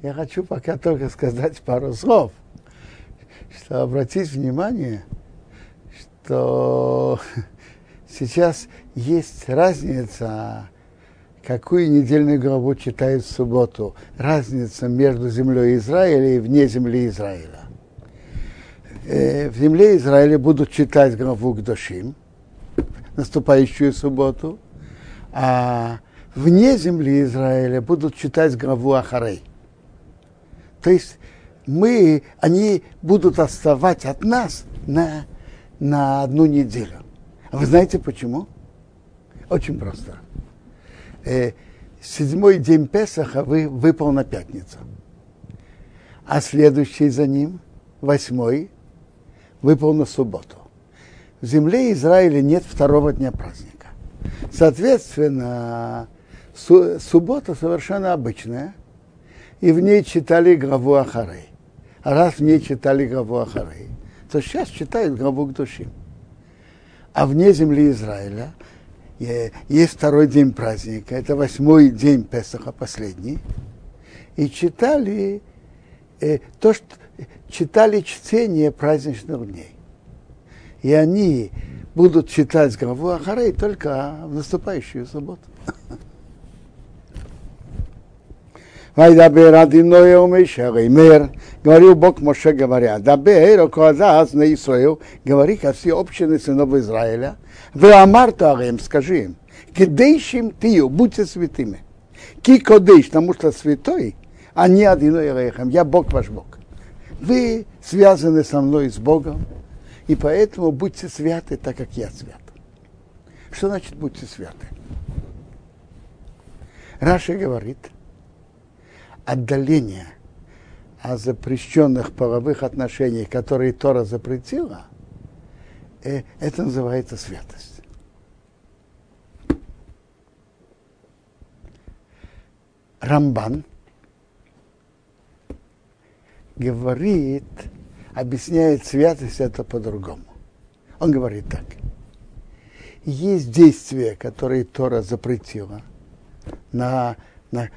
Я хочу пока только сказать пару слов, что обратить внимание, что сейчас есть разница, какую недельную главу читают в субботу. Разница между землей Израиля и вне земли Израиля. Э, в земле Израиля будут читать главу Гдошим, наступающую субботу, а вне земли Израиля будут читать главу Ахарей. То есть мы, они будут отставать от нас на, на одну неделю. А вы знаете почему? Очень просто. Э, седьмой день Песаха вы, выпал на пятницу. А следующий за ним, восьмой, выпал на субботу. В земле Израиля нет второго дня праздника. Соответственно, суббота совершенно обычная – и в ней читали главу Ахарей. А раз в ней читали главу Ахарей, то сейчас читают главу к души. А вне земли Израиля есть второй день праздника, это восьмой день Песаха, последний. И читали э, то, что читали чтение праздничных дней. И они будут читать главу Ахарей только в наступающую субботу. Вайдабер Адиной Омеша Реймер, говорил Бог Моше, говоря, Дабер Окоазаз на Исраил, говори ко все общины сынов Израиля, вы Амарта Арем, скажи им, Кедейшим тию, будьте святыми. Ки кодейш, потому что святой, а не одиной рейхам, я Бог ваш Бог. Вы связаны со мной с Богом, и поэтому будьте святы, так как я свят. Что значит будьте святы? Раша говорит – отдаление от запрещенных половых отношений, которые Тора запретила, э, это называется святость. Рамбан говорит, объясняет святость это по-другому. Он говорит так. Есть действия, которые Тора запретила на, на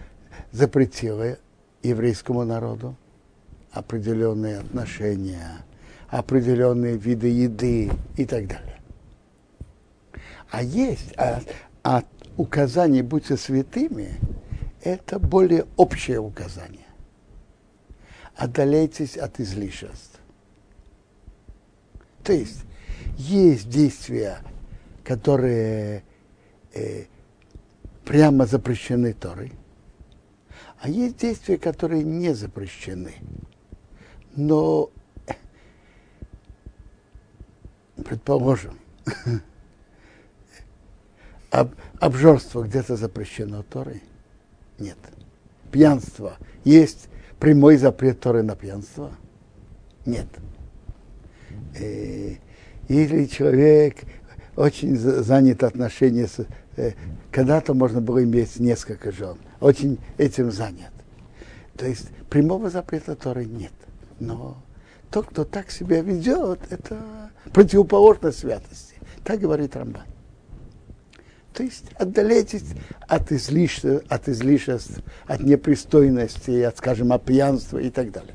запретила еврейскому народу определенные отношения, определенные виды еды и так далее. А есть а, а указание «будьте святыми» – это более общее указание. Отдаляйтесь от излишеств. То есть есть действия, которые э, прямо запрещены Торой, а есть действия, которые не запрещены. Но, предположим, об, обжорство где-то запрещено Торой? Нет. Пьянство. Есть прямой запрет Торы на пьянство? Нет. Э, или человек очень занят отношения с... Э, когда-то можно было иметь несколько жен – очень этим занят. То есть прямого запрета Торы нет. Но тот, кто так себя ведет, это противоположность святости. Так говорит Рамбан. То есть отдаляйтесь от излишеств, от излишеств, от непристойности, от, скажем, от пьянства и так далее.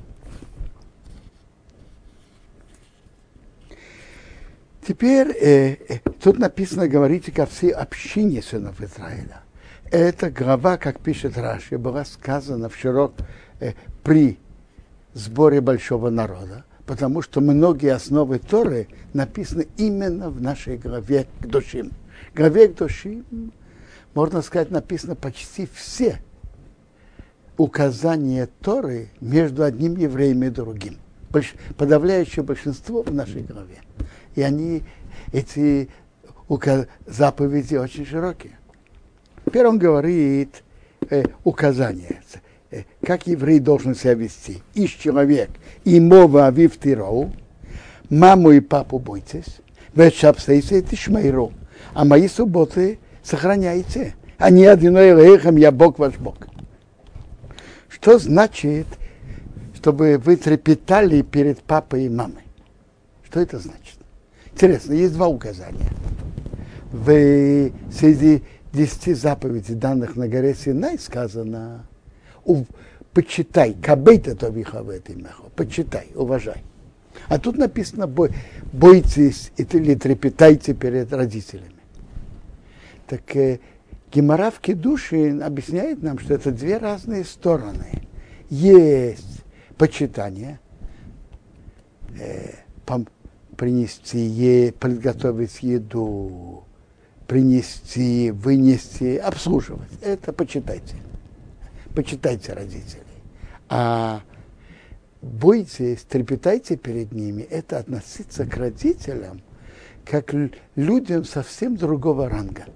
Теперь э, э, тут написано, говорите ко всей общине сынов Израиля. Эта глава, как пишет Раши, была сказана в широк, э, при сборе большого народа, потому что многие основы Торы написаны именно в нашей главе к душим. В главе к душим, можно сказать, написано почти все указания Торы между одним евреем и другим. Больш, подавляющее большинство в нашей главе. И они, эти заповеди очень широкие. Теперь он говорит э, указание, э, как еврей должен себя вести. Ищ человек, и мова авив тироу, маму и папу бойтесь, вешапсейся и тишмейру, а мои субботы сохраняйте, а не одиной лехом я Бог ваш Бог. Что значит, чтобы вы трепетали перед папой и мамой? Что это значит? Интересно, есть два указания. Вы среди десяти заповедей, данных на горе Синай, сказано, почитай, кабейта то вихавет имехо, почитай, уважай. А тут написано, бой, бойтесь или трепетайте перед родителями. Так э, Гемора в Кедуши объясняет нам, что это две разные стороны. Есть почитание, э, принести, е, подготовить еду, принести, вынести, обслуживать. Это почитайте. Почитайте родителей. А бойтесь, трепетайте перед ними. Это относиться к родителям как людям совсем другого ранга.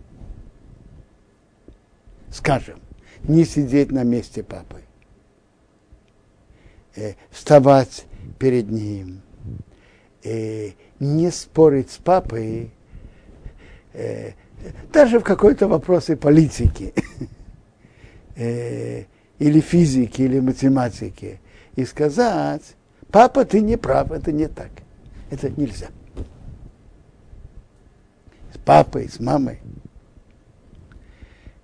Скажем, не сидеть на месте папы, э, вставать перед ним, э, не спорить с папой, э, даже в какой-то вопросе политики, э, или физики, или математики, и сказать, папа, ты не прав, это не так. Это нельзя. С папой, с мамой.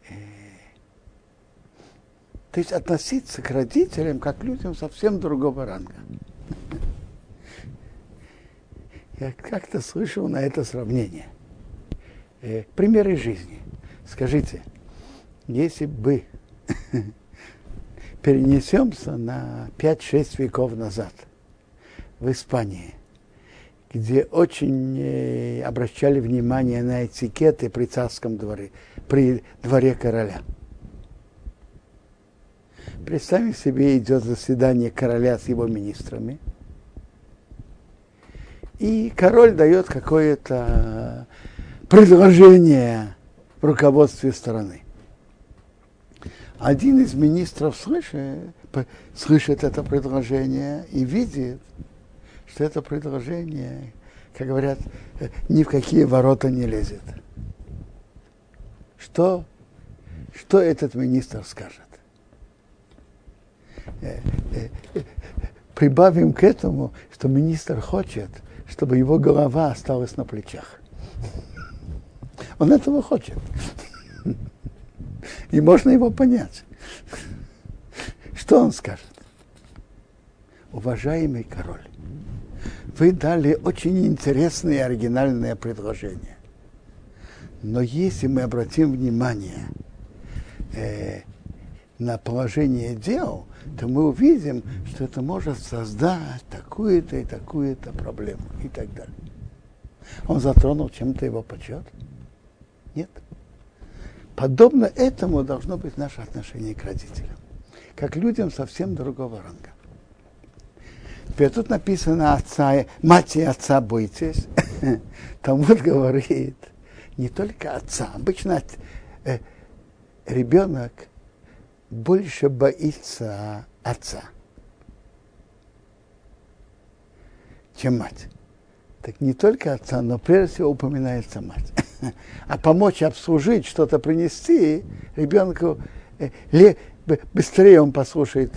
Э, то есть относиться к родителям как к людям совсем другого ранга. Я как-то слышал на это сравнение. Э, примеры жизни. Скажите, если бы перенесемся на 5-6 веков назад в Испании, где очень э, обращали внимание на этикеты при царском дворе, при дворе короля. Представим себе, идет заседание короля с его министрами – и король дает какое-то предложение в руководстве страны. Один из министров слышит, слышит это предложение и видит, что это предложение, как говорят, ни в какие ворота не лезет. Что, что этот министр скажет? Э, э, э, прибавим к этому, что министр хочет – чтобы его голова осталась на плечах. Он этого хочет. И можно его понять. Что он скажет? Уважаемый король, вы дали очень интересное и оригинальное предложение. Но если мы обратим внимание э, на положение дел, то мы увидим, что это может создать такую-то и такую-то проблему и так далее. Он затронул чем-то его почет? Нет. Подобно этому должно быть наше отношение к родителям, как людям совсем другого ранга. Теперь тут написано отца, мать и отца бойтесь. Талмуд говорит, не только отца. Обычно э, ребенок больше боится отца, чем мать. Так не только отца, но прежде всего упоминается мать. А помочь обслужить, что-то принести ребенку, э, быстрее он послушает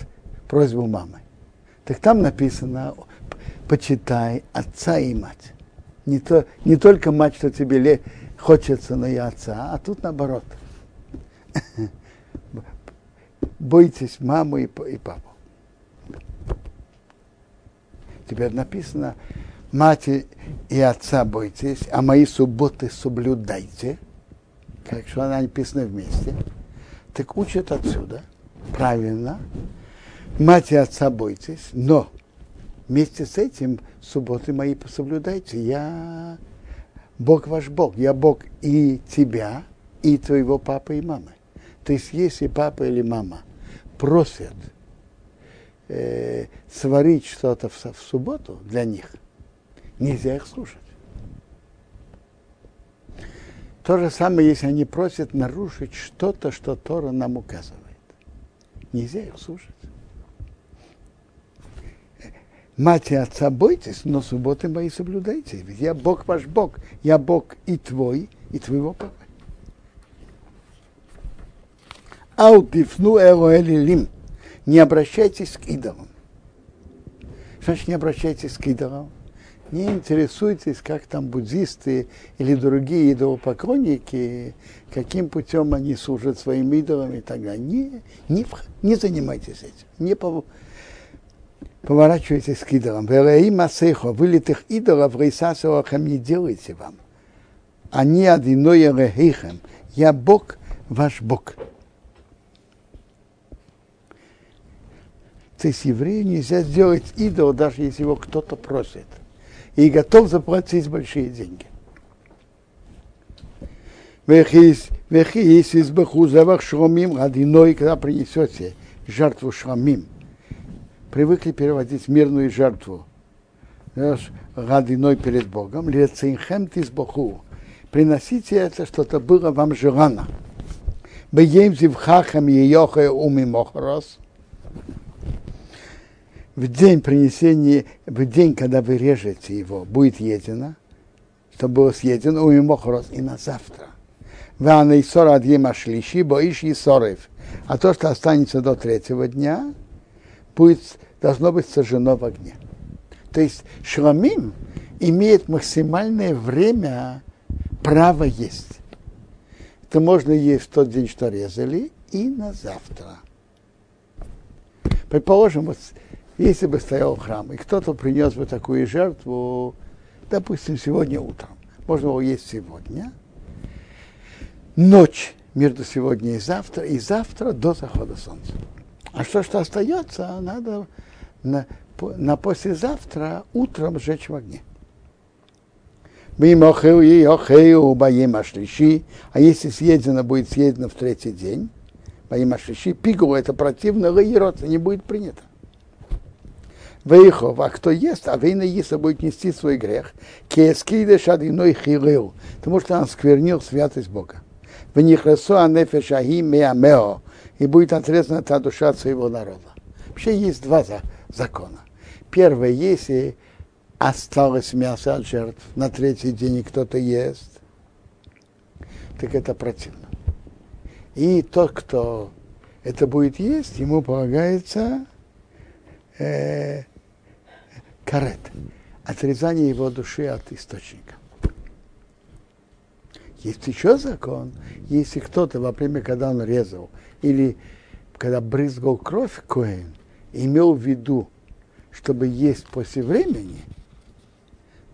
просьбу мамы. Так там написано, почитай отца и мать. Не, то, не только мать, что тебе хочется, но и отца, а тут наоборот. бойтесь маму и, папу. Теперь написано, мать и отца бойтесь, а мои субботы соблюдайте. Как что она написана вместе. Так учат отсюда, правильно. Мать и отца бойтесь, но вместе с этим субботы мои соблюдайте. Я Бог ваш Бог. Я Бог и тебя, и твоего папы и мамы. То есть, если папа или мама просят э, сварить что-то в, в субботу для них, нельзя их слушать. То же самое, если они просят нарушить что-то, что Тора нам указывает. Нельзя их слушать. Мать и отца бойтесь, но субботы мои соблюдайте. Ведь я Бог ваш Бог. Я Бог и твой, и твоего папы. Аутифну элоэлилим. Не обращайтесь к идолам. Значит, не обращайтесь к идолам. Не интересуйтесь, как там буддисты или другие идолопоклонники, каким путем они служат своим идолам и так далее. Не, не, не занимайтесь этим. Не поворачивайтесь к идолам. Вылитых идолов рейсасовахам не делайте вам. Они одиное рехейхем. Я Бог, ваш Бог. То есть еврею нельзя сделать идол, даже если его кто-то просит. И готов заплатить большие деньги. Вехис из Бахузавах шромим радиной, когда принесете жертву шрамим. Привыкли переводить мирную жертву радиной перед Богом. Лецинхем тизбаху. Приносите это, что-то было вам желано. Беем зивхахам йохе умимохрос в день принесения, в день, когда вы режете его, будет едено, чтобы было съедено у мимохрос и на завтра. Вана и сора адьема шлиши, боишь и сорев. А то, что останется до третьего дня, будет, должно быть сожжено в огне. То есть шламим имеет максимальное время права есть. Это можно есть в тот день, что резали, и на завтра. Предположим, вот если бы стоял храм, и кто-то принес бы такую жертву, допустим, сегодня утром, можно его есть сегодня, ночь между сегодня и завтра, и завтра до захода солнца. А что, что остается, надо на, на послезавтра утром сжечь в огне. А если съедено, будет съедено в третий день, Боим Ашлиши, пигу это противно, лаирот, не будет принято. Вейхов, а кто ест, а вейна ест, будет нести свой грех. Кескиде шадиной хилил, потому что он сквернил святость Бога. В них ресо анефеш ахи меамео, и будет отрезана та душа от своего народа. Вообще есть два закона. Первое, если осталось мясо от жертв, на третий день кто-то ест, так это противно. И тот, кто это будет есть, ему полагается э, карет, отрезание его души от источника. Есть еще закон, если кто-то во время, когда он резал, или когда брызгал кровь Коэн, имел в виду, чтобы есть после времени,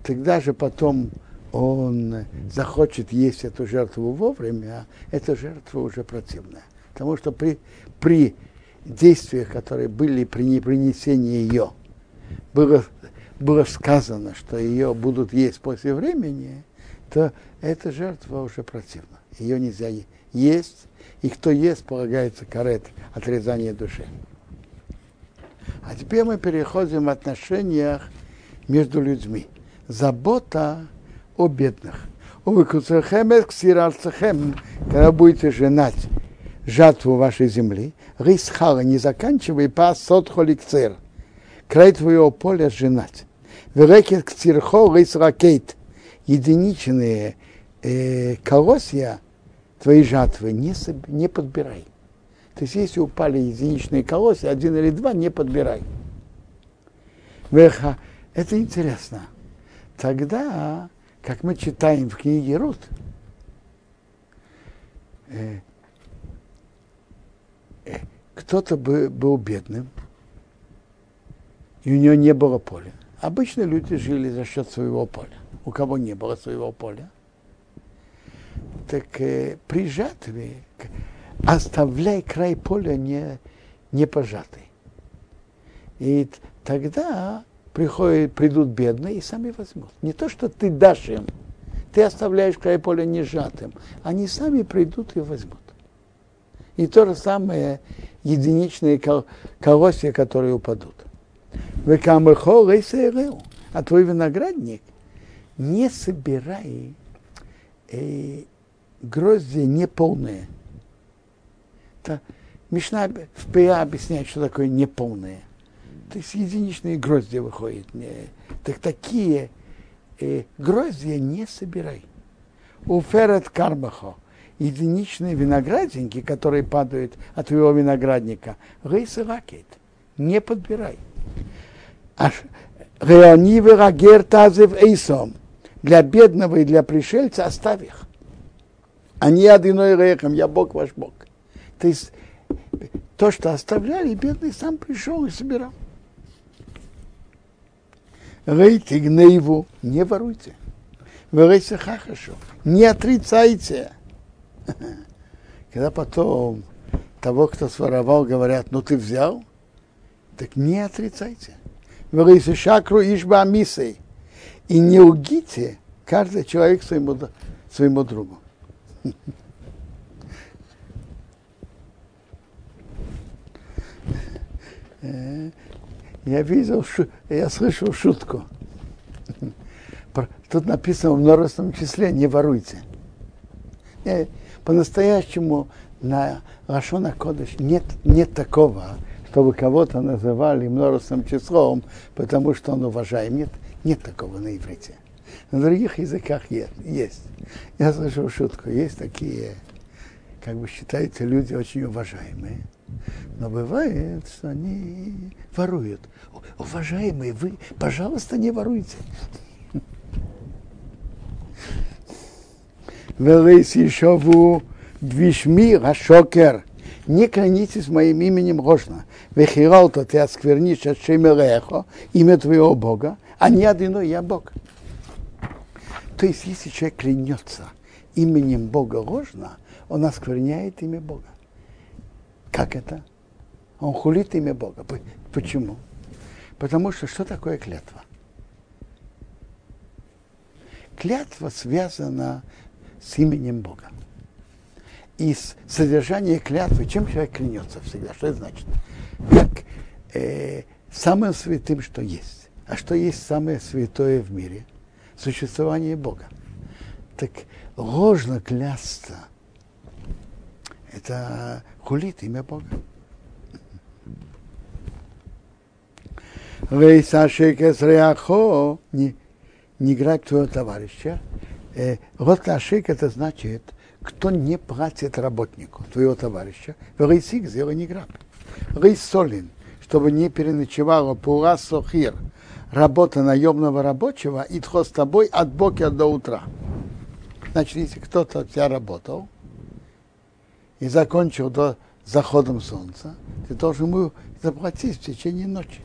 тогда же потом он захочет есть эту жертву вовремя, эта жертва уже противная. Потому что при, при действиях, которые были при принесении ее, было, было сказано, что ее будут есть после времени, то эта жертва уже противна. Ее нельзя есть, и кто ест, полагается карет, отрезание души. А теперь мы переходим в отношениях между людьми. Забота о бедных. Когда будете женать жатву вашей земли, рисхала не заканчивай по сотхоликцер край твоего поля сжинать. Верекет к цирхо рейс ракет. Единичные э, колосья твоей жатвы не, не подбирай. То есть, если упали единичные колосья, один или два, не подбирай. Верха, это интересно. Тогда, как мы читаем в книге Рут, э, э, кто-то был бедным, и у него не было поля. Обычно люди жили за счет своего поля. У кого не было своего поля. Так э, при жатве оставляй край поля не, не пожатый. И тогда приходят, придут бедные и сами возьмут. Не то, что ты дашь им, ты оставляешь край поля не сжатым. Они сами придут и возьмут. И то же самое единичные колосья, которые упадут. А твой виноградник не собирай э, грозди неполные. Это Мишна в ПА объясняет, что такое неполные. То есть единичные грозди выходят. Не, так такие э, гроздья не собирай. У ферет кармахо единичные виноградинки, которые падают от твоего виноградника, рейсы ракет, не подбирай. А Реонивы рагер тазев эйсом. Для бедного и для пришельца оставь их. Они одиной рехом, я Бог ваш Бог. То есть то, что оставляли, бедный сам пришел и собирал. Рейте гневу, не воруйте. Вырейте хахашу, не отрицайте. Когда потом того, кто своровал, говорят, ну ты взял, так не отрицайте. Вырейте шакру ишба мисей. И не лгите каждый человек своему, своему другу. Я видел, я слышал шутку. Тут написано в множественном числе «не воруйте». По-настоящему на Рашона Кодыш нет, нет такого, чтобы кого-то называли множественным числом, потому что он уважаем. Нет, нет такого на иврите. На других языках есть. Я слышал шутку. Есть такие, как бы считаются люди очень уважаемые. Но бывает, что они воруют. Уважаемые, вы, пожалуйста, не воруйте. Велес еще в двишми шокер. Не клянитесь моим именем ложно. Вехирал то ты осквернишь от Шемелехо, имя твоего Бога, а не один я Бог. То есть, если человек клянется именем Бога ложно, он оскверняет имя Бога. Как это? Он хулит имя Бога. Почему? Потому что что такое клятва? Клятва связана с именем Бога. И содержание клятвы, чем человек клянется всегда, что это значит? Как э, самым святым, что есть. А что есть самое святое в мире? Существование Бога. Так ложно клясться – это хулит имя Бога. Вейсашекес реахо, не, не грабь твоего товарища. Э, вот лашик это значит, кто не платит работнику, твоего товарища. Вейсик сделай не грабь. Рейсолин, чтобы не переночевала пура сохир, работа наемного рабочего, и с тобой от бока до утра. Значит, если кто-то у тебя работал и закончил до заходом солнца, ты должен ему заплатить в течение ночи.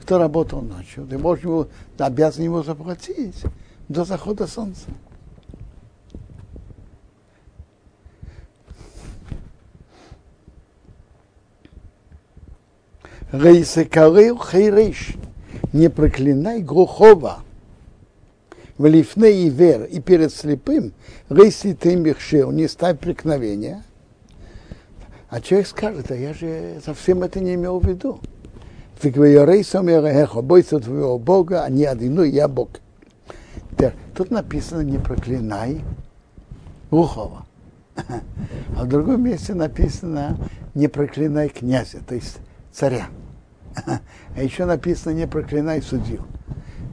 Кто работал ночью, ты можешь ему, ты обязан ему заплатить до захода солнца. Рейсекалею хейрейш. Не проклинай глухого. В лифне и вер, и перед слепым, рейси ты мехшел, не ставь преткновения. А человек скажет, а я же совсем это не имел в виду. Ты бойся твоего Бога, а не одину, я Бог. Тут написано, не проклинай глухого. А в другом месте написано, не проклинай князя, то есть царя. А еще написано, не проклинай судью.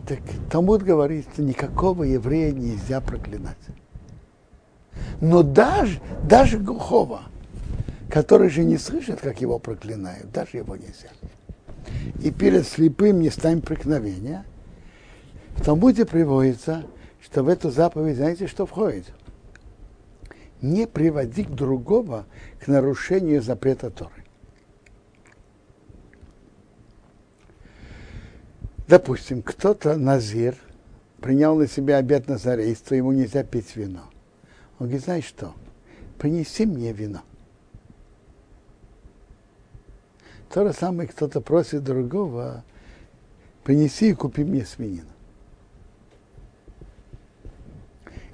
Так Талмуд говорит, что никакого еврея нельзя проклинать. Но даже, даже глухого, который же не слышит, как его проклинают, даже его нельзя. И перед слепым не ставим преткновения. В Талмуде приводится, что в эту заповедь, знаете, что входит? Не приводи другого к нарушению запрета Торы. Допустим, кто-то назир принял на себя обет назарейства, ему нельзя пить вино. Он говорит, знаешь что, принеси мне вино. То же самое кто-то просит другого, принеси и купи мне свинину.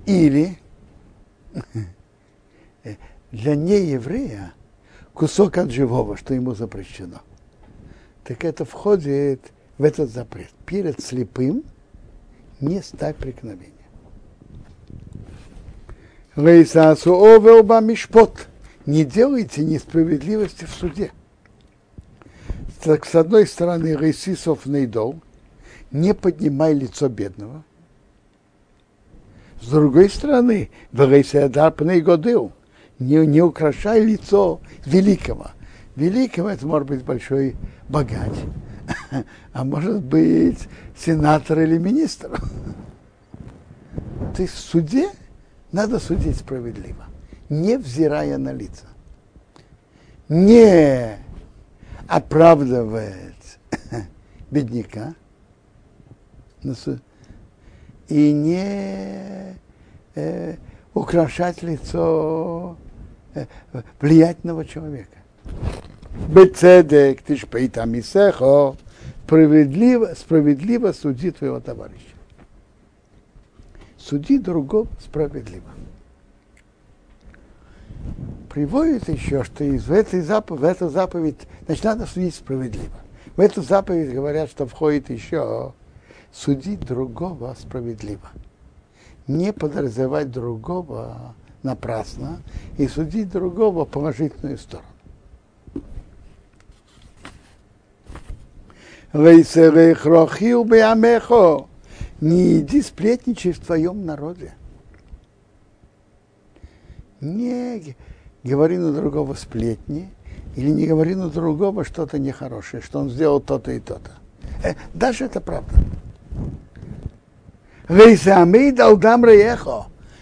Или для нееврея кусок от живого, что ему запрещено. Так это входит в этот запрет. Перед слепым не ставь преткновения. Лейсасу овелба мишпот. Не делайте несправедливости в суде. Так, с одной стороны, Рейсисов Нейдол, не поднимай лицо бедного. С другой стороны, Варейсадар Пнейгодыл, не, не украшай лицо великого. Великого это может быть большой богач, а может быть сенатор или министр. Есть в суде надо судить справедливо, не взирая на лица. Не оправдывает бедняка и не э, украшать лицо э, влиятельного человека. Бецедек, ты шпейта мисехо, справедливо, справедливо суди твоего товарища. Суди другого справедливо. Приводит еще, что из этой заповедь, в эту заповедь, значит, надо судить справедливо. В эту заповедь говорят, что входит еще судить другого справедливо. Не подразумевать другого напрасно и судить другого положительную сторону. Не иди сплетничай в твоем народе. Не говори на другого сплетни, или не говори на другого что-то нехорошее, что он сделал то-то и то-то. Э, даже это правда.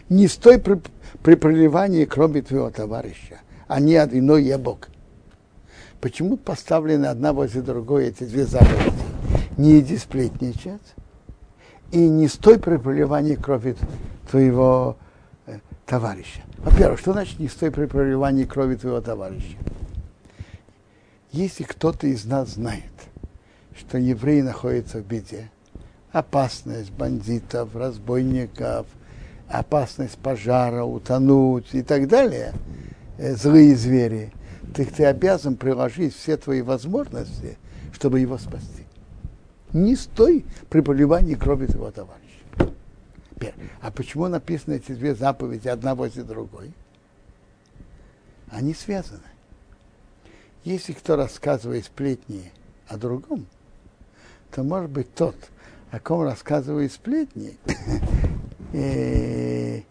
Не стой при, при проливании крови твоего товарища, а не от иной ебок. Почему поставлены одна возле другой эти две заповеди? Не иди сплетничать и не стой при проливании крови твоего э, товарища. Во-первых, что значит не стой при проливании крови твоего товарища? Если кто-то из нас знает, что евреи находятся в беде, опасность бандитов, разбойников, опасность пожара, утонуть и так далее, э, злые звери – ты, ты обязан приложить все твои возможности, чтобы его спасти. Не стой при поливании крови твоего товарища. А почему написаны эти две заповеди одна возле другой? Они связаны. Если кто рассказывает сплетни о другом, то может быть тот, о ком рассказывает сплетни,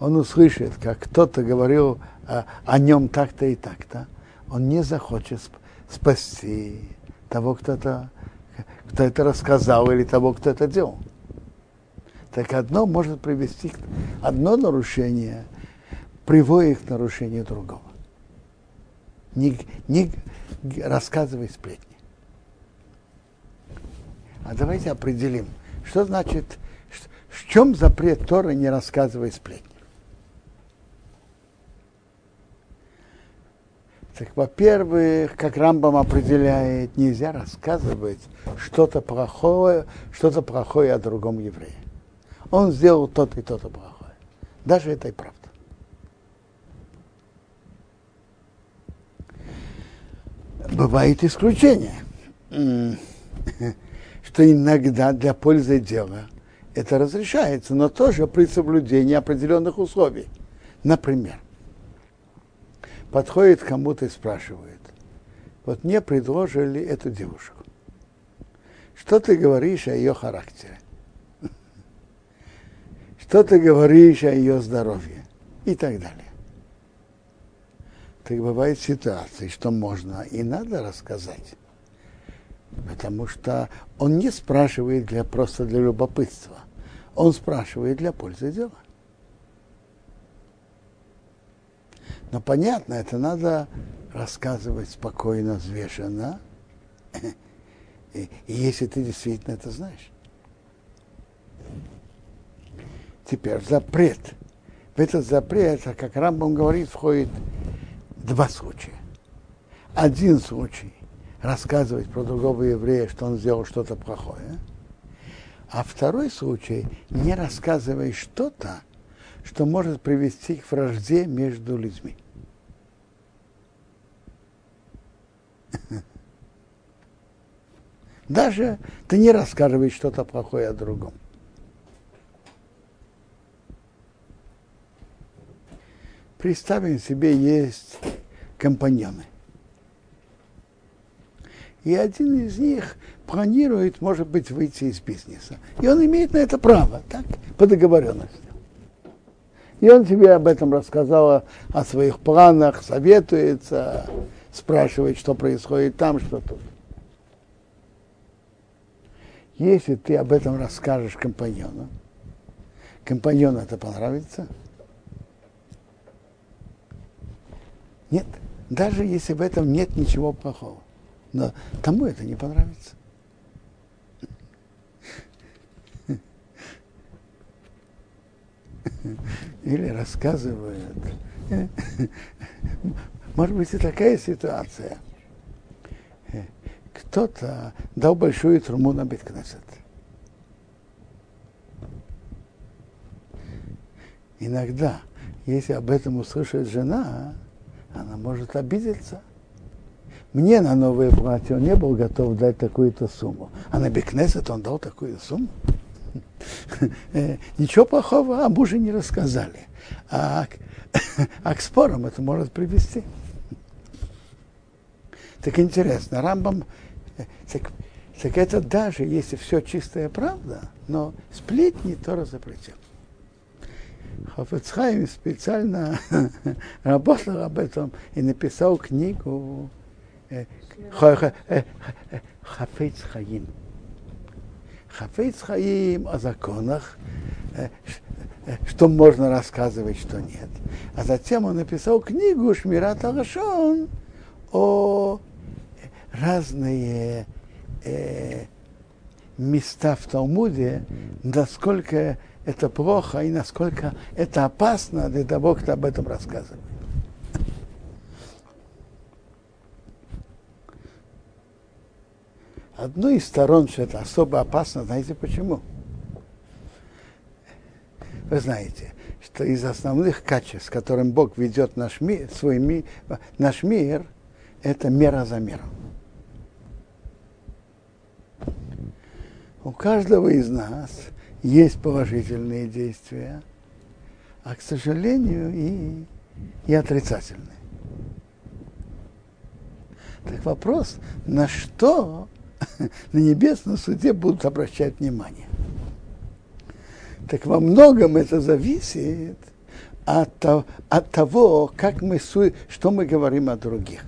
он услышит, как кто-то говорил о, о нем так-то и так-то, он не захочет спасти того, кто это, кто это рассказал, или того, кто это делал. Так одно может привести, одно нарушение приводит к нарушению другого. Не, не рассказывай сплетни. А давайте определим, что значит, в чем запрет Торы не рассказывай сплетни. Так, во-первых, как Рамбам определяет, нельзя рассказывать что-то плохое, что-то плохое о другом еврее. Он сделал то-то и то-то плохое. Даже это и правда. Бывает исключение, что иногда для пользы дела это разрешается, но тоже при соблюдении определенных условий. Например, подходит кому-то и спрашивает, вот мне предложили эту девушку. Что ты говоришь о ее характере? Что ты говоришь о ее здоровье? И так далее. Так бывает ситуации, что можно и надо рассказать. Потому что он не спрашивает для, просто для любопытства. Он спрашивает для пользы дела. Но понятно, это надо рассказывать спокойно, взвешенно. И, если ты действительно это знаешь. Теперь запрет. В этот запрет, а как Рамбам говорит, входит два случая. Один случай рассказывать про другого еврея, что он сделал что-то плохое. А второй случай не рассказывай что-то, что может привести к вражде между людьми. Даже ты не рассказываешь что-то плохое о другом. Представим себе, есть компаньоны. И один из них планирует, может быть, выйти из бизнеса. И он имеет на это право, так, по договоренности. И он тебе об этом рассказал, о своих планах, советуется, спрашивать, что происходит там, что тут. Если ты об этом расскажешь компаньону, компаньону это понравится? Нет, даже если в этом нет ничего плохого. Но тому это не понравится. Или рассказывают. Может быть и такая ситуация. Кто-то дал большую труму на Биткнесет. Иногда, если об этом услышит жена, она может обидеться. Мне на новое платье он не был готов дать такую-то сумму. А на Бекнесет он дал такую сумму. Э, ничего плохого о муже не рассказали. А, а к спорам это может привести. Так интересно, Рамбам, э, так, так это даже если все чистая правда, но сплетни Тора запретил. Хафецхайм специально работал об этом и написал книгу э, Хафец Хаим. Хафейц Хаим о законах, э, э, что можно рассказывать, что нет. А затем он написал книгу Шмират Алашон о разные э, места в Талмуде, насколько это плохо и насколько это опасно для того, кто об этом рассказывает. Одной из сторон, что это особо опасно, знаете почему? Вы знаете, что из основных качеств, с которым Бог ведет наш мир, свой мир, наш мир, это мера за мером. У каждого из нас есть положительные действия, а, к сожалению, и, и отрицательные. Так вопрос, на что на небесном суде будут обращать внимание. Так во многом это зависит от, от того, как мы, что мы говорим о других.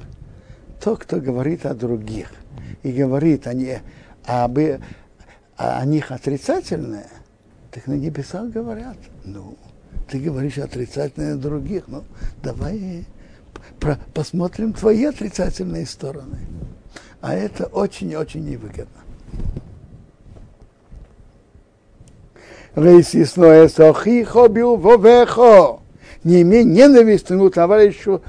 Тот, кто говорит о других и говорит о, не, об, о них отрицательное, так на небесах говорят, ну, ты говоришь отрицательное о других, ну, давай про, посмотрим твои отрицательные стороны. А это очень-очень невыгодно. Рейсисное сохи хобил вовехо. Не имей ненависть твоему товарищу,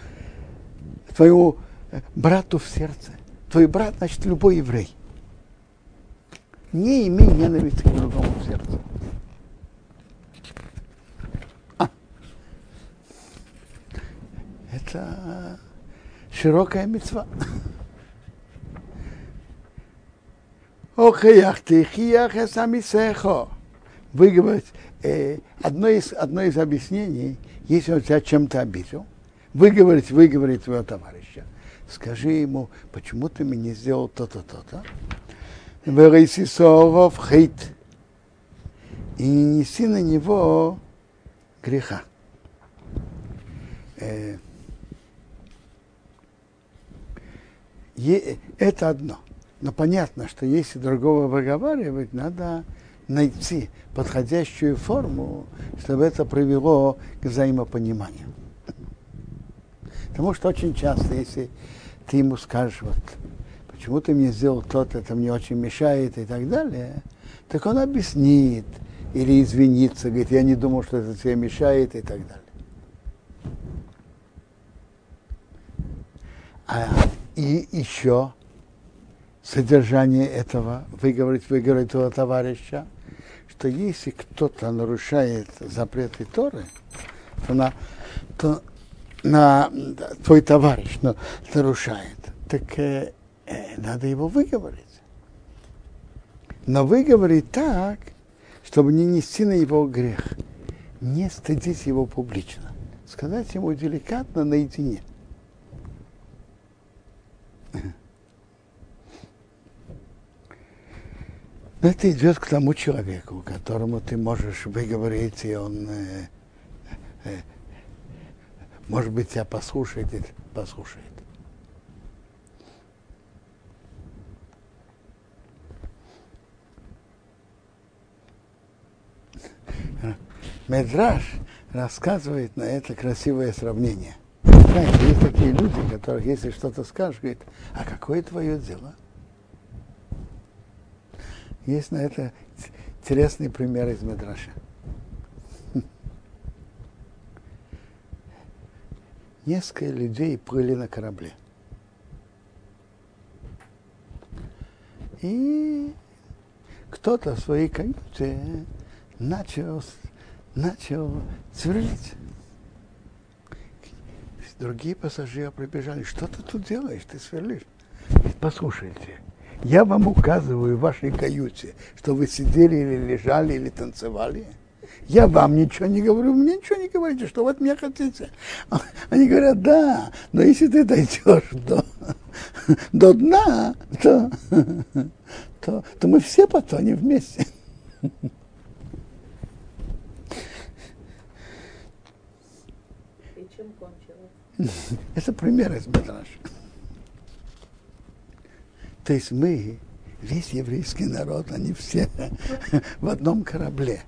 твоему э, брату в сердце. Твой брат, значит, любой еврей. Не имей ненависти к другому в сердце. А. Это широкая мецва. Охиях ты хиях эсамисехо. Выговорить э, одно, из, одно из объяснений, если он тебя чем-то обидел, выговорить, выговорить твоего товарища. Скажи ему, почему ты мне не сделал то-то, то-то. Верейсисоров хейт. И не неси на него греха. Э, это одно. Но понятно, что если другого выговаривать, надо найти подходящую форму, чтобы это привело к взаимопониманию. Потому что очень часто, если ты ему скажешь, вот, почему ты мне сделал то-то, это мне очень мешает и так далее, так он объяснит или извинится, говорит, я не думал, что это тебе мешает и так далее. А, и еще содержание этого, выговорить, выговорить этого товарища, что если кто-то нарушает запреты Торы, то, на, то на, твой товарищ но, нарушает, так э, э, надо его выговорить. Но выговорить так, чтобы не нести на его грех, не стыдить его публично. Сказать ему деликатно наедине – Это идет к тому человеку, которому ты можешь выговорить, и он, э, э, может быть, тебя послушает и послушает. Медраж рассказывает на это красивое сравнение. Знаете, есть такие люди, которых, если что-то скажешь, говорит, а какое твое дело? Есть на это интересный пример из Медраша. Несколько людей плыли на корабле. И кто-то в своей каюте начал, начал сверлить. Другие пассажиры прибежали. Что ты тут делаешь? Ты сверлишь. Послушайте, я вам указываю в вашей каюте, что вы сидели или лежали, или танцевали. Я вам ничего не говорю, мне ничего не говорите, что вы от меня хотите. Они говорят, да, но если ты дойдешь до, до дна, то, то, то мы все потонем вместе. И чем кончилось? Это пример из Медраша. То есть мы, весь еврейский народ, они все в одном корабле.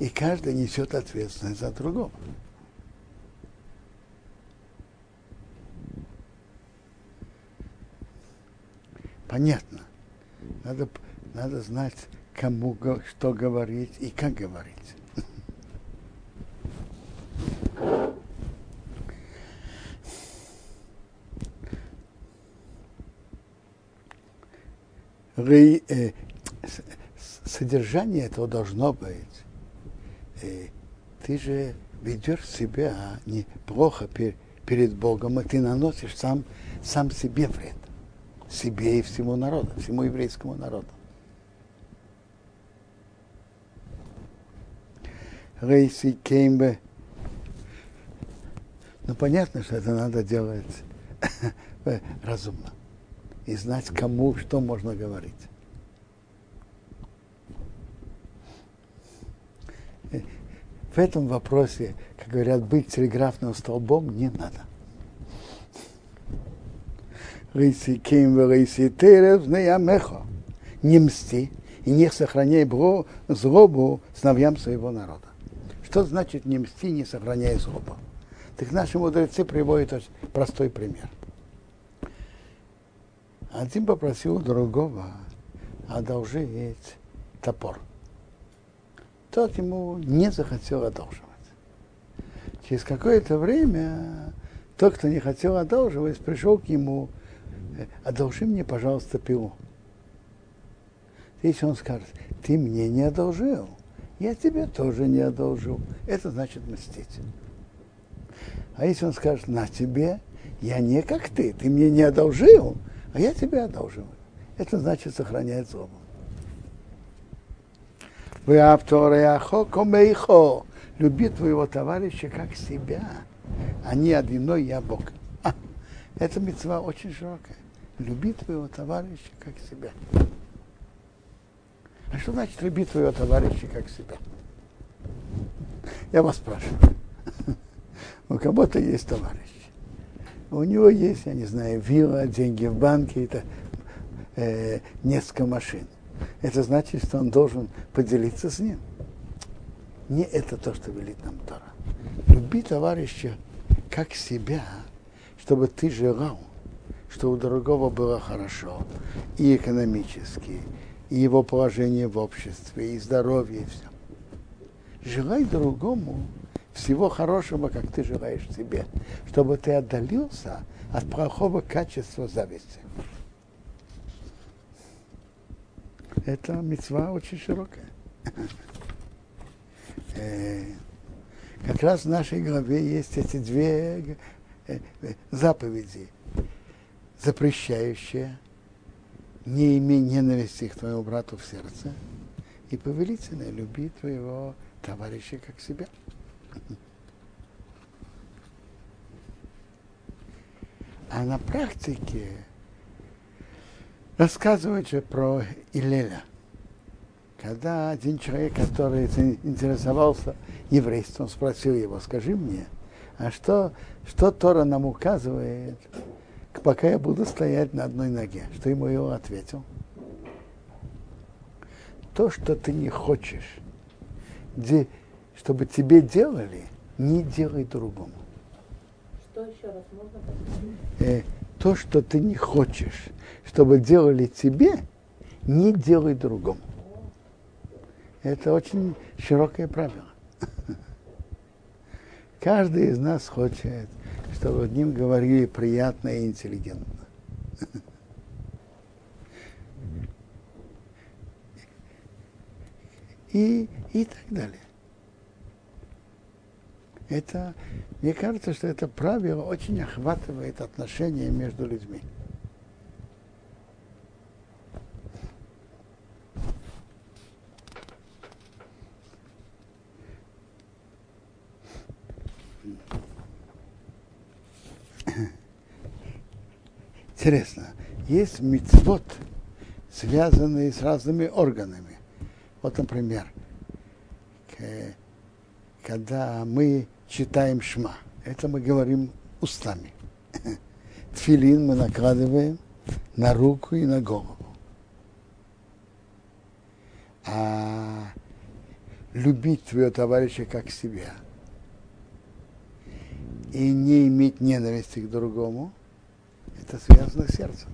И каждый несет ответственность за другого. Понятно. Надо, надо знать, кому что говорить и как говорить. Э, содержание этого должно быть. Э, ты же ведешь себя неплохо перед Богом, и ты наносишь сам, сам себе вред. Себе и всему народу, всему еврейскому народу. Рейси Кеймбе. Ну, понятно, что это надо делать разумно и знать, кому что можно говорить. В этом вопросе, как говорят, быть телеграфным столбом не надо. Не мсти и не сохраняй злобу сыновьям своего народа. Что значит не мсти, не сохраняй злобу? Так наши мудрецы приводят очень простой пример – один попросил другого одолжить топор. Тот ему не захотел одолживать. Через какое-то время тот, кто не хотел одолживать, пришел к нему, «Э, одолжи мне, пожалуйста, пилу. Если он скажет, ты мне не одолжил, я тебе тоже не одолжил, это значит мстить. А если он скажет, на тебе, я не как ты, ты мне не одолжил, а я тебе одолживаю. Это значит сохраняет злобу. Люби твоего товарища как себя, а не одиной я Бог. А, эта мецва очень широкая. Люби твоего товарища как себя. А что значит люби твоего товарища как себя? Я вас спрашиваю. У кого-то есть товарищ у него есть, я не знаю, вилла, деньги в банке, это э, несколько машин. Это значит, что он должен поделиться с ним. Не это то, что велит нам Тора. Люби товарища как себя, чтобы ты желал, что у другого было хорошо и экономически, и его положение в обществе, и здоровье, и все. Желай другому всего хорошего, как ты желаешь себе, чтобы ты отдалился от плохого качества зависти. Это мецва очень широкая. Э, как раз в нашей главе есть эти две э, заповеди, запрещающие не имей ненависти к твоему брату в сердце и повелительное люби твоего товарища как себя. А на практике рассказывают же про Илеля. Когда один человек, который интересовался еврейством, спросил его, скажи мне, а что, что Тора нам указывает, пока я буду стоять на одной ноге? Что ему его ответил? То, что ты не хочешь, чтобы тебе делали, не делай другому. Что еще раз можно? Э, то, что ты не хочешь, чтобы делали тебе, не делай другому. Это очень широкое правило. Каждый из нас хочет, чтобы над ним говорили приятно и интеллигентно. И, и так далее. Это, мне кажется, что это правило очень охватывает отношения между людьми. Интересно, есть мицвод, связанные с разными органами. Вот, например, когда мы читаем шма, это мы говорим устами. Тфилин мы накладываем на руку и на голову. А любить твоего товарища как себя и не иметь ненависти к другому, это связано с сердцем.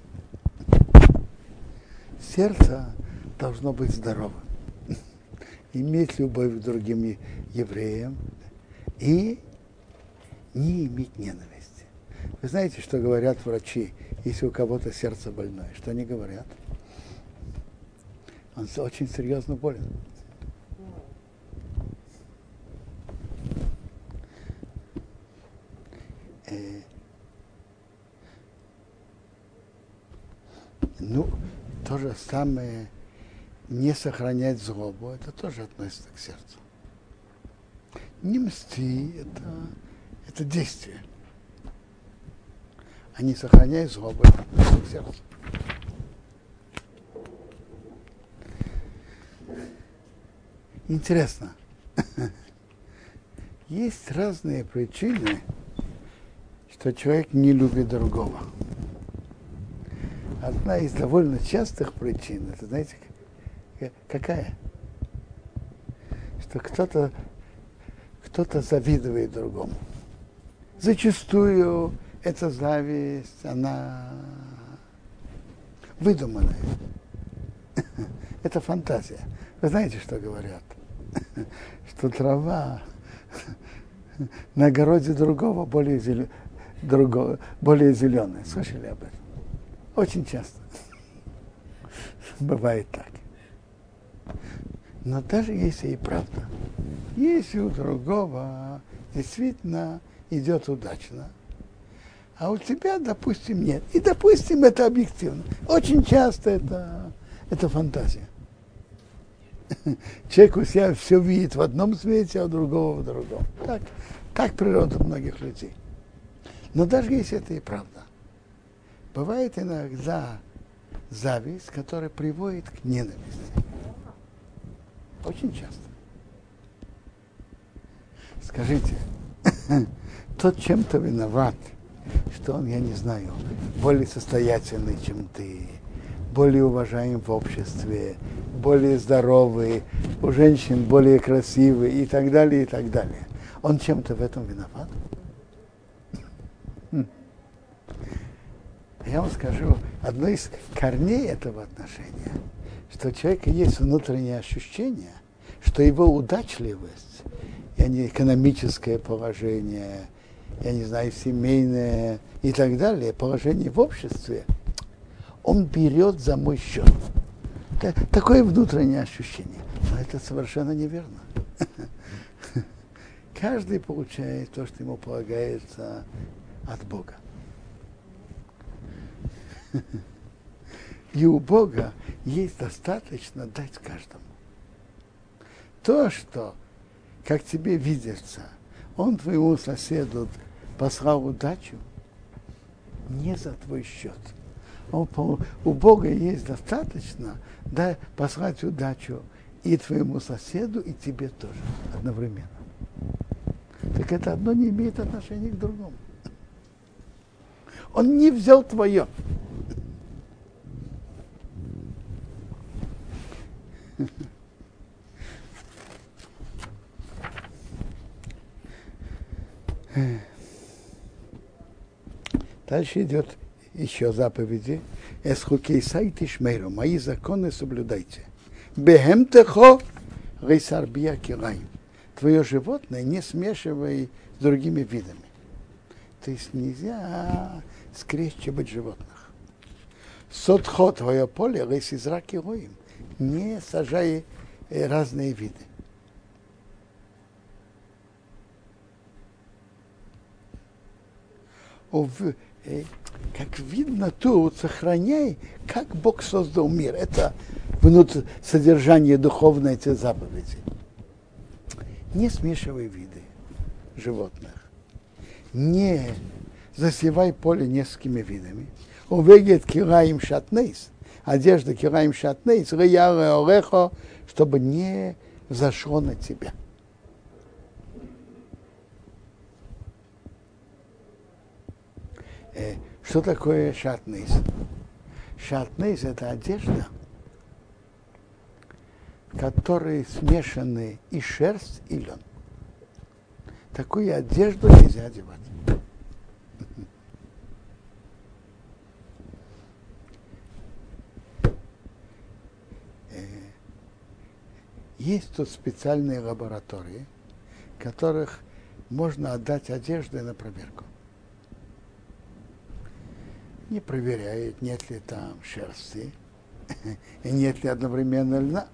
Сердце должно быть здоровым, иметь любовь к другим евреям и не иметь ненависти. Вы знаете, что говорят врачи, если у кого-то сердце больное? Что они говорят? Он очень серьезно болен. Э, Ну, то же самое не сохранять злобу, это тоже относится к сердцу. Не мсти, это, это действие. А не сохраняй к сердцу. Интересно. Есть разные причины, что человек не любит другого. Одна из довольно частых причин, это знаете, какая? Что кто-то кто-то завидует другому. Зачастую эта зависть, она выдуманная. Это фантазия. Вы знаете, что говорят? Что трава на огороде другого более, зелё... другого, более зеленая. Слышали об этом? Очень часто. Бывает так. Но даже если и правда, если у другого действительно идет удачно, а у тебя, допустим, нет. И, допустим, это объективно. Очень часто это, это фантазия. Человек у себя все видит в одном свете, а у другого в другом. Так, так природа многих людей. Но даже если это и правда, бывает иногда зависть, которая приводит к ненависти. Очень часто. Скажите, тот чем-то виноват, что он, я не знаю, более состоятельный, чем ты, более уважаем в обществе, более здоровый, у женщин более красивый и так далее, и так далее. Он чем-то в этом виноват? Хм. Я вам скажу, одно из корней этого отношения, что у человека есть внутреннее ощущение, что его удачливость, я не экономическое положение, я не знаю, семейное и так далее, положение в обществе, он берет за мой счет. Та- Такое внутреннее ощущение. Но это совершенно неверно. Каждый получает то, что ему полагается от Бога. И у Бога есть достаточно дать каждому. То, что, как тебе видится, он твоему соседу послал удачу, не за твой счет. У Бога есть достаточно да, послать удачу и твоему соседу, и тебе тоже одновременно. Так это одно не имеет отношения к другому. Он не взял твое. Дальше идет еще заповеди. Эсхукей сайты шмейру. Мои законы соблюдайте. Бехемтехо рейсарбия килай. Твое животное не смешивай с другими видами. То есть нельзя скрещивать животных. Сотхо твое поле рейс из раки. Не сажай разные виды. как видно тут, сохраняй, как Бог создал мир. Это внутрь содержание духовной эти заповеди. Не смешивай виды животных. Не засевай поле несколькими видами. Увегет кираим шатнейс. Одежда кираим шатнейс. Рияре орехо, чтобы не взошло на тебя. Что такое шатнейс? Шатнейс – это одежда, в которой смешаны и шерсть, и лен. Такую одежду нельзя одевать. Есть тут специальные лаборатории, в которых можно отдать одежды на проверку не проверяет, нет ли там шерсти, и нет ли одновременно льна.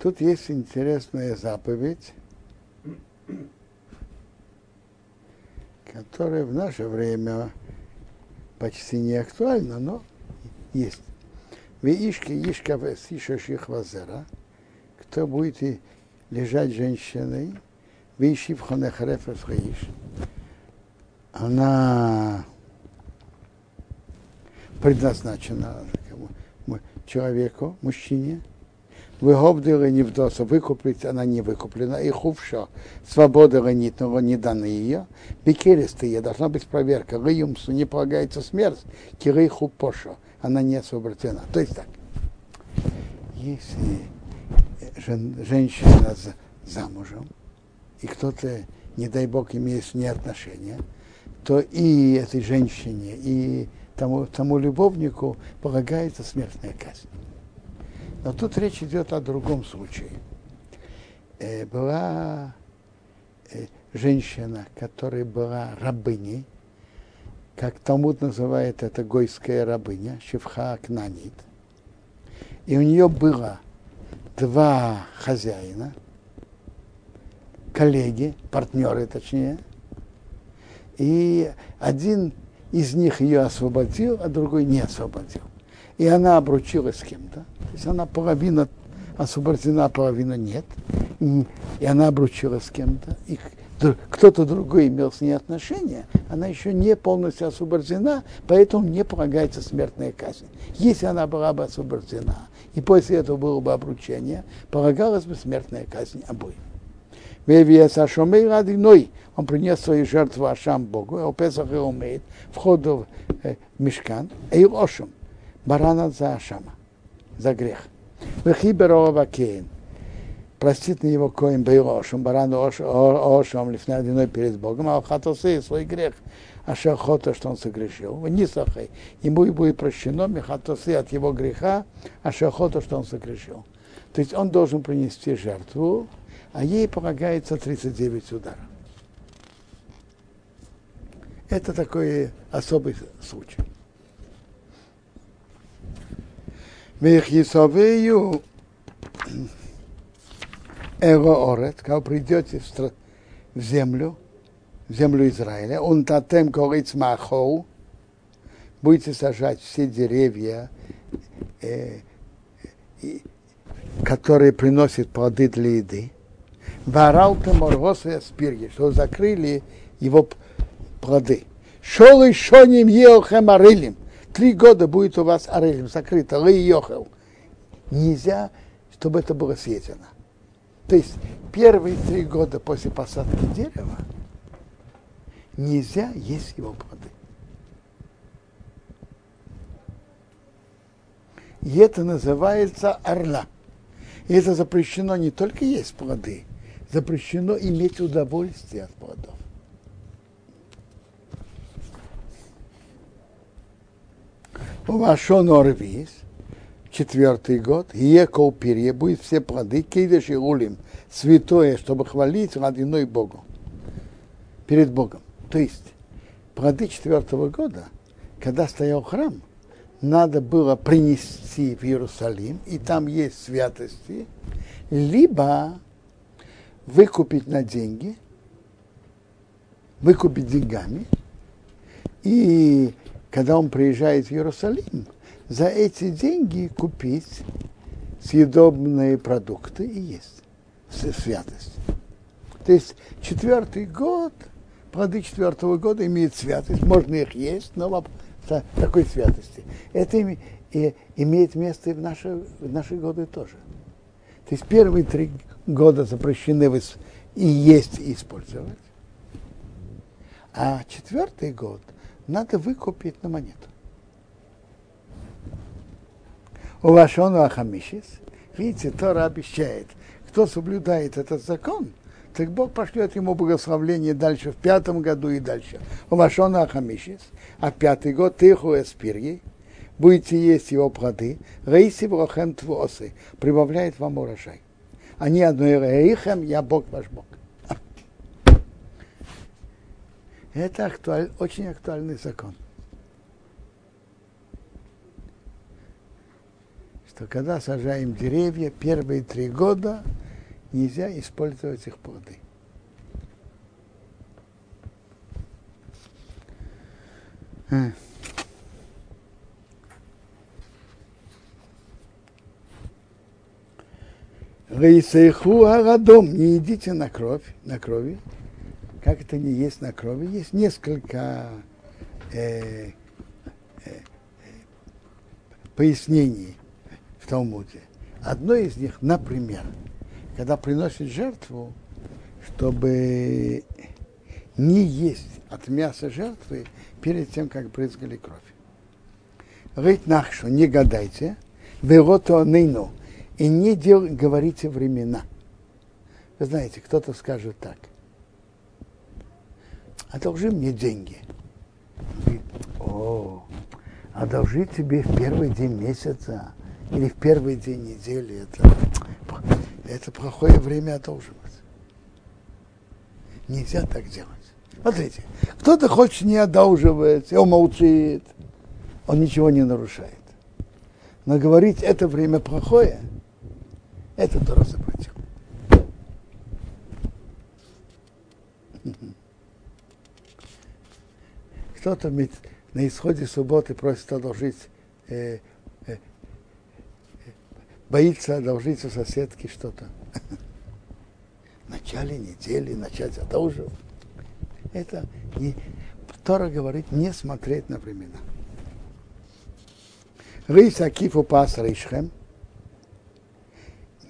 Тут есть интересная заповедь, которая в наше время почти не актуальна, но есть. Вишки, ишка, сишаших вазера, кто будет лежать женщиной, виши в ханехарефес хаиш, она предназначена человеку, мужчине, выгобдила не вдоса, выкуплить она не выкуплена, и хувша, свобода ранитного не дана ее, бекеристые, должна быть проверка, гаюмсу не полагается смерть, кирей хупоша, она не освобождена. То есть так, если жен, женщина за, замужем, и кто-то, не дай бог, имеет с ней отношения, то и этой женщине, и тому, тому любовнику полагается смертная казнь. Но тут речь идет о другом случае. Э, была э, женщина, которая была рабыней, как Талмуд называет это гойская рабыня, Шевха Кнанит. И у нее было два хозяина, коллеги, партнеры точнее, и один из них ее освободил, а другой не освободил. И она обручилась с кем-то. То есть она половина освобождена, половина нет. И, она обручилась с кем-то. И кто-то другой имел с ней отношения, она еще не полностью освобождена, поэтому не полагается смертная казнь. Если она была бы освобождена, и после этого было бы обручение, полагалась бы смертная казнь обоим. Он принес свои жертвы Ашам Богу, а Песах и умеет входу в э, Мешкан, и Ошум, барана за Ашама, за грех. Вехиберова Кейн, простит на него коим бейлошем, барану ошем, лифня одиной перед Богом, а хатосы свой грех, а шахота, что он согрешил. Не сахай. Ему и будет прощено мехатосы от его греха, а шахота, что он согрешил. То есть он должен принести жертву, а ей полагается 39 ударов. Это такой особый случай. Вехисовею Эроорет, когда придете в, землю, в землю Израиля, он татем корец махоу, будете сажать все деревья, э, э, которые приносят плоды для еды. Варалта моргоса спирги, что закрыли его плоды. Шел еще ним еохем арелим. Три года будет у вас арелим закрыто, лы йохел. Нельзя, чтобы это было съедено. То есть первые три года после посадки дерева нельзя есть его плоды. И это называется орла. И это запрещено не только есть плоды, запрещено иметь удовольствие от плодов. Вашон Орвис, четвертый год, Екол перья, будет все плоды, кейдеш и улим, святое, чтобы хвалить родиной Богу, перед Богом. То есть, плоды четвертого года, когда стоял храм, надо было принести в Иерусалим, и там есть святости, либо выкупить на деньги, выкупить деньгами, и когда он приезжает в Иерусалим, за эти деньги купить съедобные продукты и есть святость. То есть четвертый год, плоды четвертого года имеют святость, можно их есть, но такой святости. Это и имеет место и в наши, в наши годы тоже. То есть первые три года запрещены и есть, и использовать. А четвертый год надо выкупить на монету. У Вашону Ахамишис, видите, Тора обещает, кто соблюдает этот закон, так Бог пошлет ему благословление дальше в пятом году и дальше. У Вашона Ахамишис, а пятый год Тиху Эспирьей, будете есть его плоды, Рейси Брохем Твосы, прибавляет вам урожай. Они одной Рейхем, я Бог ваш Бог. Это актуаль, очень актуальный закон. Что когда сажаем деревья, первые три года нельзя использовать их плоды. Рейсейху арадом, не идите на кровь, на крови. Как это не есть на крови? Есть несколько э, э, пояснений в Талмуде. Одно из них, например, когда приносит жертву, чтобы не есть от мяса жертвы перед тем, как брызгали кровь. Рыть нахшу, не гадайте, верото нейну, и не дел, говорите времена. Вы знаете, кто-то скажет так. Одолжи мне деньги. Говорит, о, одолжить тебе в первый день месяца или в первый день недели, это, это плохое время одолживать. Нельзя так делать. Смотрите, кто-то хочет не одолживать, он молчит, он ничего не нарушает. Но говорить, это время плохое, это Тора запретил. Кто-то на исходе субботы просит одолжить, э, э, боится одолжить у соседки что-то. В начале недели начать одолживать. Это не, Тора говорит не смотреть на времена. Рейс Акифу Пас Рейшхем –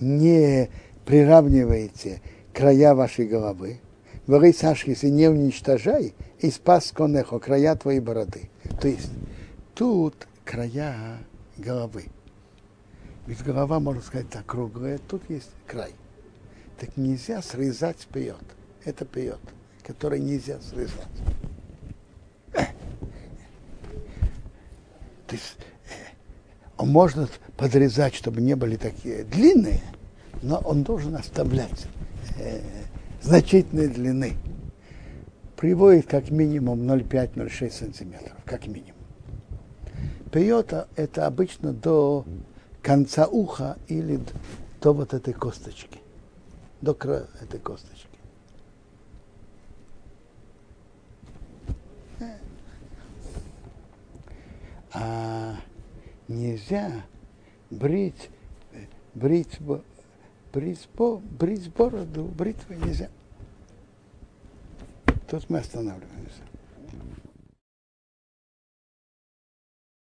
не приравнивайте края вашей головы, Воры Сашхисы не уничтожай, и спас конехо, края твоей бороды. То есть тут края головы. Ведь голова, можно сказать, так круглая, тут есть край. Так нельзя срезать пьет. Это пьет, который нельзя срезать. То есть можно подрезать, чтобы не были такие длинные, но он должен оставлять э, значительной длины. Приводит как минимум 0,5-0,6 сантиметров, как минимум. Пьета это обычно до конца уха или до вот этой косточки, до этой косточки. А нельзя брить, брить, брить, брить бороду, бритвой нельзя. Тут мы останавливаемся.